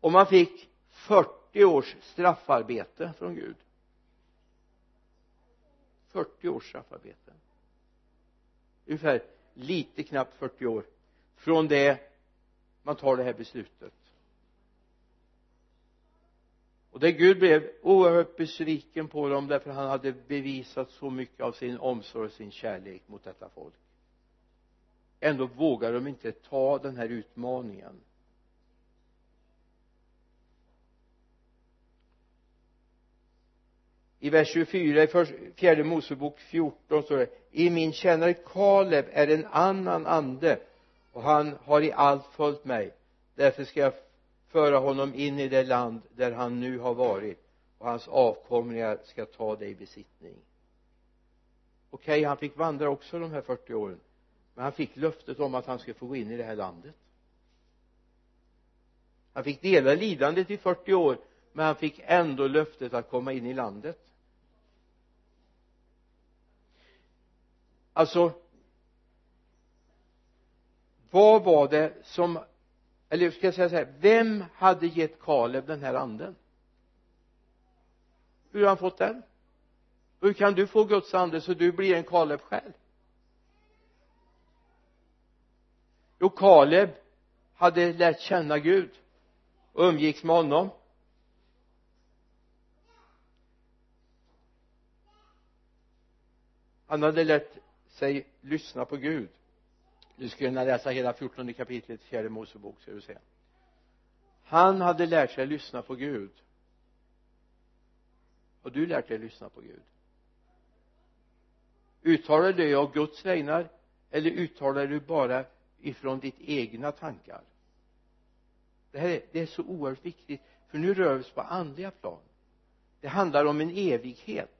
Och man fick 40 års straffarbete från Gud. 40 års straffarbete. Ungefär lite knappt 40 år från det man tar det här beslutet. Och det Gud blev oerhört besviken på dem därför han hade bevisat så mycket av sin omsorg och sin kärlek mot detta folk ändå vågar de inte ta den här utmaningen. I vers 24 i fjärde Mosebok 14 står det i min tjänare Kaleb är en annan ande och han har i allt följt mig. Därför ska jag föra honom in i det land där han nu har varit och hans avkomlingar ska ta det i besittning. Okej okay, han fick vandra också de här 40 åren men han fick löftet om att han skulle få gå in i det här landet. Han fick dela lidandet i 40 år men han fick ändå löftet att komma in i landet. Alltså vad var det som eller ska jag säga så här vem hade gett Kaleb den här anden? Hur har han fått den? Hur kan du få Guds ande så du blir en Kaleb själv? Jo Kaleb hade lärt känna Gud. Och umgicks med honom. Han hade lärt sig lyssna på Gud. Du skulle kunna läsa hela fjortonde kapitlet fjärde Mosebok ska du se. Han hade lärt sig lyssna på Gud. Har du lärt dig lyssna på Gud. Uttalar du dig av Guds vägnar eller uttalar du bara ifrån ditt egna tankar. Det här är, det är så oerhört viktigt för nu rör vi oss på andliga plan. Det handlar om en evighet.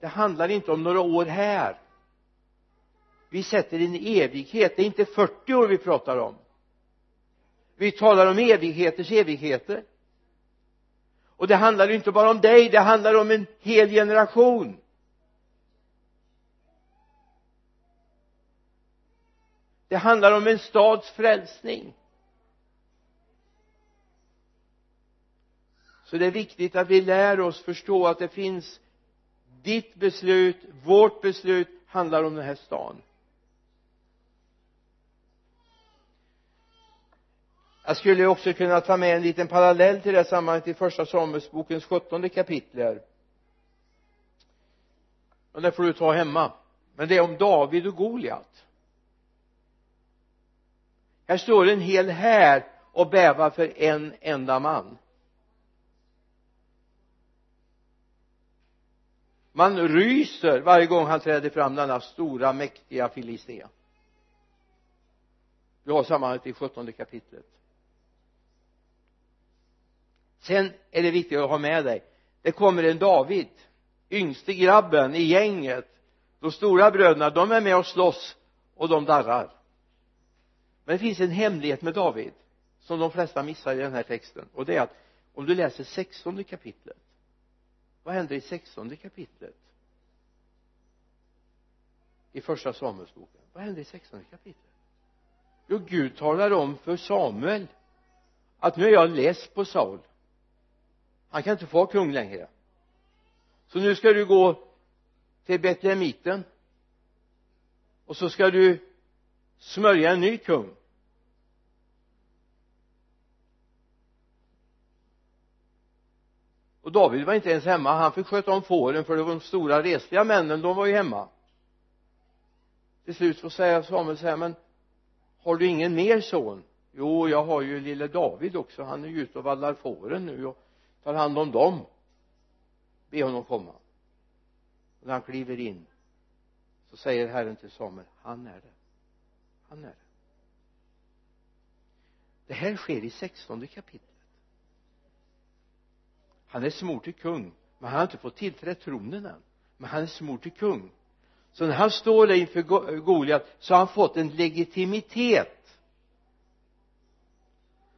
Det handlar inte om några år här. Vi sätter en evighet. Det är inte 40 år vi pratar om. Vi talar om evigheters evigheter. Och det handlar ju inte bara om dig det handlar om en hel generation. Det handlar om en stads frälsning. Så det är viktigt att vi lär oss förstå att det finns ditt beslut, vårt beslut handlar om den här stan. Jag skulle också kunna ta med en liten parallell till det här sammanhanget i första Samuelsbokens sjuttonde kapitel och det får du ta hemma. Men det är om David och Goliat här står en hel här och bävar för en enda man. Man ryser varje gång han träder fram denna stora mäktiga filisté vi har sammanhanget i sjuttonde kapitlet. Sen är det viktigt att ha med dig det kommer en David yngste grabben i gänget. De stora bröderna de är med och slåss och de darrar men det finns en hemlighet med David som de flesta missar i den här texten. Och det är att om du läser sextonde kapitlet vad händer i sextonde kapitlet? I första Samuelsboken. Vad händer i sextonde kapitlet? Jo Gud talar om för Samuel att nu är jag less på Saul. Han kan inte få vara kung längre. Så nu ska du gå till Betlehemiten och så ska du smörja en ny kung. Och David var inte ens hemma. Han fick sköta om fåren för det var de stora resliga männen de var ju hemma. Till slut så säger Samuel så här men har du ingen mer son? Jo jag har ju lille David också. Han är ju ute och vallar fåren nu och tar hand om dem. Be honom komma. Och när han kliver in så säger Herren till Samuel han är det han är det det här sker i sextonde kapitlet. Han är smord till kung men han har inte fått tillträda tronen än. Men han är smord till kung. Så när han står där inför eh, Goliat så har han fått en legitimitet.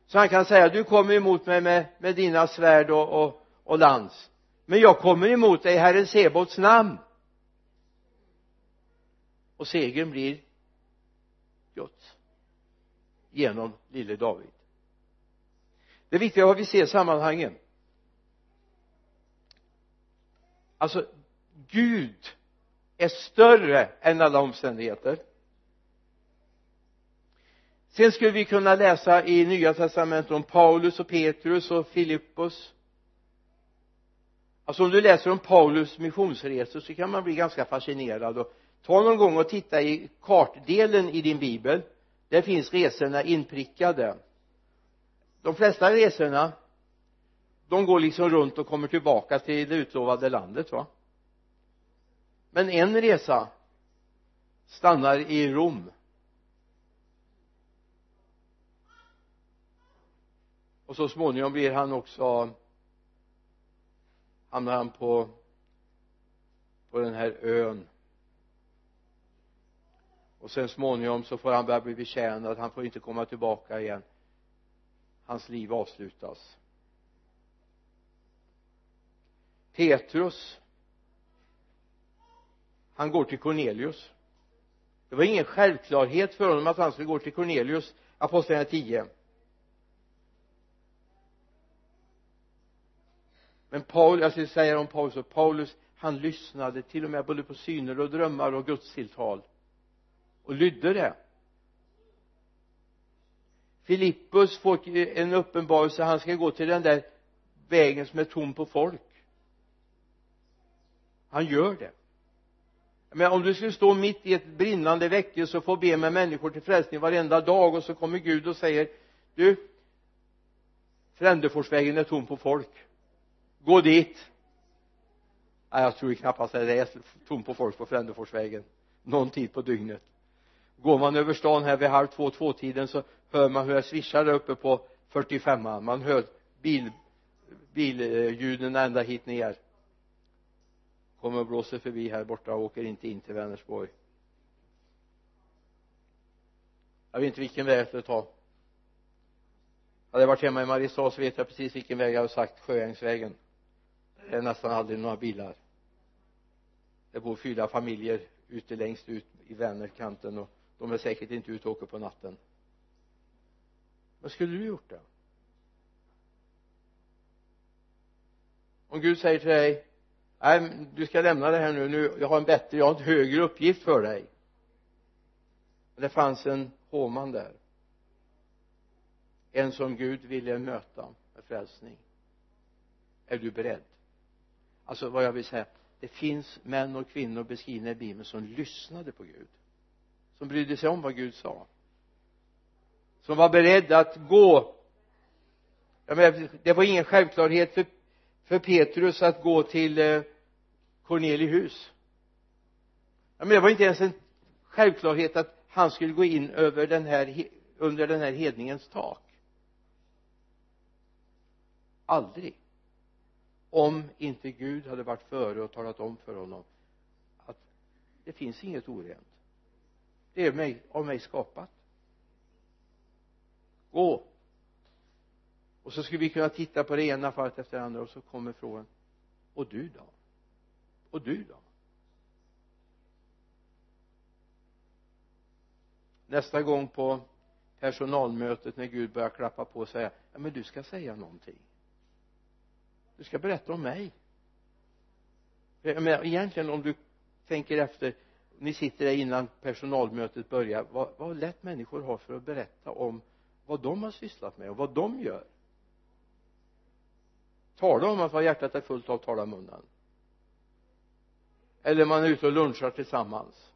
Så han kan säga du kommer emot mig med, med dina svärd och, och, och lans. Men jag kommer emot dig i Herren Sebots namn. Och segern blir Guds genom lille David. Det viktiga är vad vi ser sammanhangen. Alltså Gud är större än alla omständigheter. Sen skulle vi kunna läsa i nya testamentet om Paulus och Petrus och Filippus alltså om du läser om Paulus missionsresor så kan man bli ganska fascinerad och ta någon gång och titta i kartdelen i din bibel. Där finns resorna inprickade. De flesta resorna de går liksom runt och kommer tillbaka till det utlovade landet va? Men en resa stannar i Rom. Och så småningom blir han också hamnar han på på den här ön och sen småningom så får han börja bli betjänad han får inte komma tillbaka igen. Hans liv avslutas. Petrus han går till Cornelius. Det var ingen självklarhet för honom att han skulle gå till Cornelius apostlagärningarna 10 men Paulus, jag skulle säga om Paulus och Paulus han lyssnade till och med både på syner och drömmar och gudstilltal och lydde det. Filippus får en uppenbarelse han ska gå till den där vägen som är tom på folk. Han gör det. Men om du skulle stå mitt i ett brinnande väckelse och få be med människor till frälsning varenda dag och så kommer Gud och säger du Frändeforsvägen är tom på folk. Gå dit. Nej jag tror knappast att det är tom på folk på Frändeforsvägen. Någon tid på dygnet går man över stan här vid halv två tvåtiden så hör man hur det svischar där uppe på 45 man hör bil billjuden ända hit ner. Kommer och blåser förbi här borta och åker inte in till Vänersborg. Jag vet inte vilken väg jag skulle ta. Hade jag varit hemma i Mariestad så vet jag precis vilken väg jag har sagt Sjöängsvägen. Det är nästan aldrig några bilar. Det bor fyra familjer ute längst ut i Vänerkanten och de är säkert inte ute och åker på natten. Vad skulle du gjort då? Om Gud säger till dig nej du ska lämna det här nu, nu jag har en bättre, jag har en högre uppgift för dig. Men det fanns en hovman där. En som Gud ville möta med frälsning. Är du beredd? Alltså vad jag vill säga det finns män och kvinnor beskrivna i bibeln som lyssnade på Gud som brydde sig om vad Gud sa. Som var beredd att gå. Jag menar, det var ingen självklarhet för, för Petrus att gå till eh, Cornelius. Jag menar, det var inte ens en självklarhet att han skulle gå in över den här under den här hedningens tak. Aldrig. Om inte Gud hade varit före och talat om för honom att det finns inget orent det är mig, av mig skapat. Gå. Och så skulle vi kunna titta på det ena fallet efter det andra och så kommer frågan och du då? Och du då? Nästa gång på personalmötet när Gud börjar klappa på och säga ja men du ska säga någonting. Du ska berätta om mig. Jag menar, egentligen om du tänker efter ni sitter där innan personalmötet börjar vad, vad lätt människor har för att berätta om vad de har sysslat med och vad de gör. Tala om att vad hjärtat är fullt av talar munnen? Eller man är ute och lunchar tillsammans?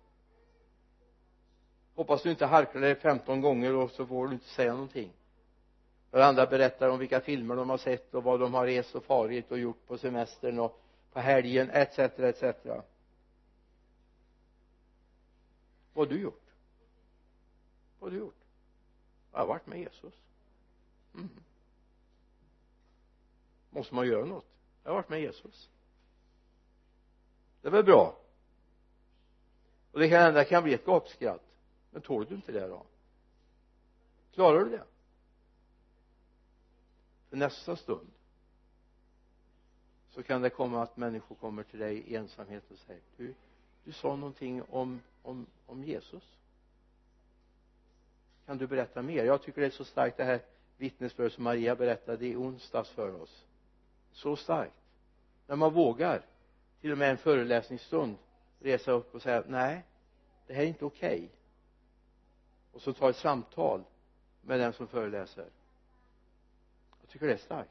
Hoppas du inte harklar dig 15 gånger och så får du inte säga någonting. För andra berättar om vilka filmer de har sett och vad de har rest och farit och gjort på semestern och på helgen etc etc vad har du gjort? Vad har du gjort? Jag har varit med Jesus. Mm. måste man göra något? Jag har varit med Jesus. Det är väl bra. Och det kan hända det kan bli ett gapskratt men tål du inte det då? Klarar du det? För nästa stund så kan det komma att människor kommer till dig i ensamhet och säger du du sa någonting om, om, om Jesus. Kan du berätta mer? Jag tycker det är så starkt det här vittnesbördet som Maria berättade i onsdags för oss. Så starkt. När man vågar till och med en föreläsningsstund resa upp och säga nej det här är inte okej. Okay. och så ta ett samtal med den som föreläser. Jag tycker det är starkt.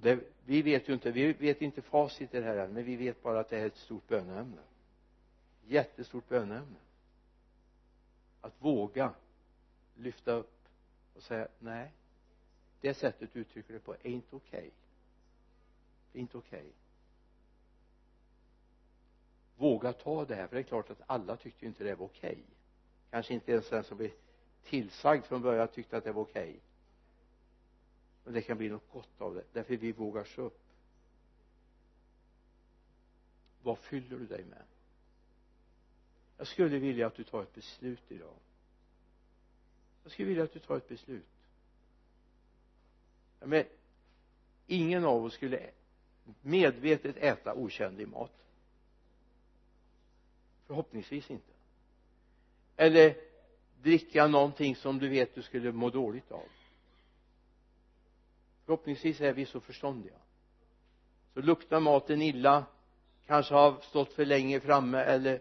Och det, vi vet ju inte, vi vet inte facit i det här än men vi vet bara att det är ett stort böneämne jättestort böneämne att våga lyfta upp och säga nej det sättet du uttrycker det på är inte okej okay. det är inte okej okay. våga ta det här för det är klart att alla tyckte ju inte det var okej okay. kanske inte ens den som blev tillsagd från början tyckte att det var okej okay men det kan bli något gott av det därför vi vågar stå upp. Vad fyller du dig med? Jag skulle vilja att du tar ett beslut idag. Jag skulle vilja att du tar ett beslut. Men ingen av oss skulle medvetet äta otjänlig mat. Förhoppningsvis inte. Eller dricka någonting som du vet du skulle må dåligt av förhoppningsvis är vi så förståndiga. Så luktar maten illa kanske har stått för länge framme eller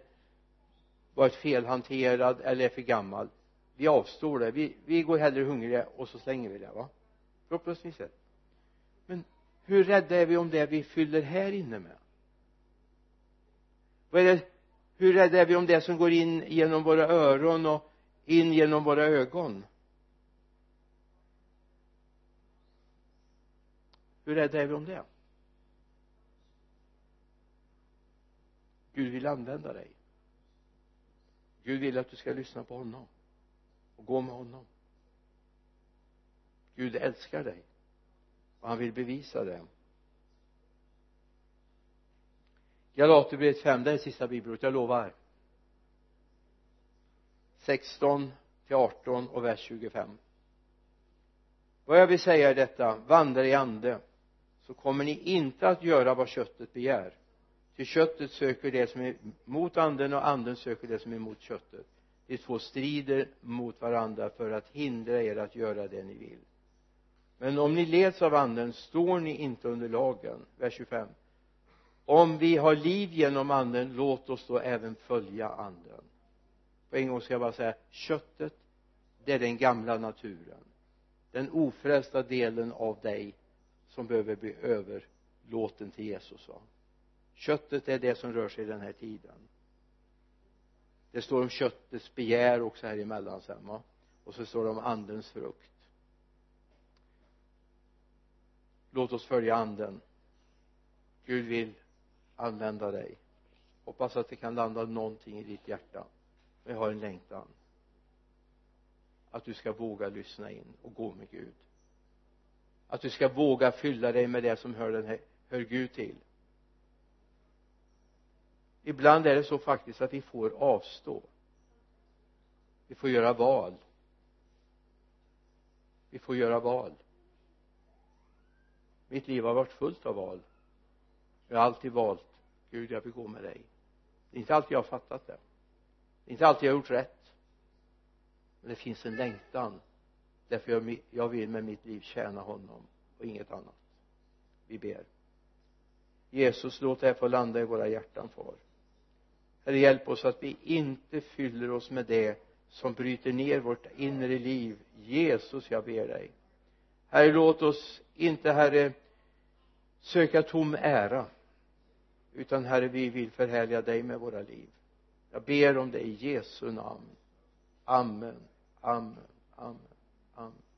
varit felhanterad eller är för gammal. Vi avstår det. Vi, vi går hellre hungriga och så slänger vi det va? Förhoppningsvis det. Men hur rädda är vi om det vi fyller här inne med? Vad är det hur rädda är vi om det som går in genom våra öron och in genom våra ögon? Hur rädda är vi om det? Gud vill använda dig. Gud vill att du ska lyssna på honom och gå med honom. Gud älskar dig och han vill bevisa det. Galaterbrevet 5 det är sista bibelordet jag lovar. 16 till 18 och vers 25 vad jag vill säga är detta vandra i ande så kommer ni inte att göra vad köttet begär. Ty köttet söker det som är mot anden och anden söker det som är mot köttet. De två strider mot varandra för att hindra er att göra det ni vill. Men om ni leds av anden står ni inte under lagen. Vers 25 om vi har liv genom anden låt oss då även följa anden. På en gång ska jag bara säga köttet det är den gamla naturen. Den ofrälsta delen av dig som behöver bli överlåten till Jesus va köttet är det som rör sig i den här tiden. Det står om köttets begär också här emellan sen va och så står det om andens frukt. Låt oss följa anden. Gud vill använda dig. Hoppas att det kan landa någonting i ditt hjärta. Men jag har en längtan. Att du ska våga lyssna in och gå med Gud att du ska våga fylla dig med det som hör, den här, hör Gud till. Ibland är det så faktiskt att vi får avstå. Vi får göra val. Vi får göra val. Mitt liv har varit fullt av val. Jag har alltid valt Gud jag vill gå med dig. Det är inte alltid jag har fattat det. Det är inte alltid jag har gjort rätt. Men det finns en längtan därför jag, jag vill med mitt liv tjäna honom och inget annat. Vi ber. Jesus låt det här få landa i våra hjärtan far. Herre hjälp oss att vi inte fyller oss med det som bryter ner vårt inre liv. Jesus jag ber dig. Herre låt oss inte Herre söka tom ära utan Herre vi vill förhärliga dig med våra liv. Jag ber om det i Jesu namn. Amen. Amen. Amen. Amen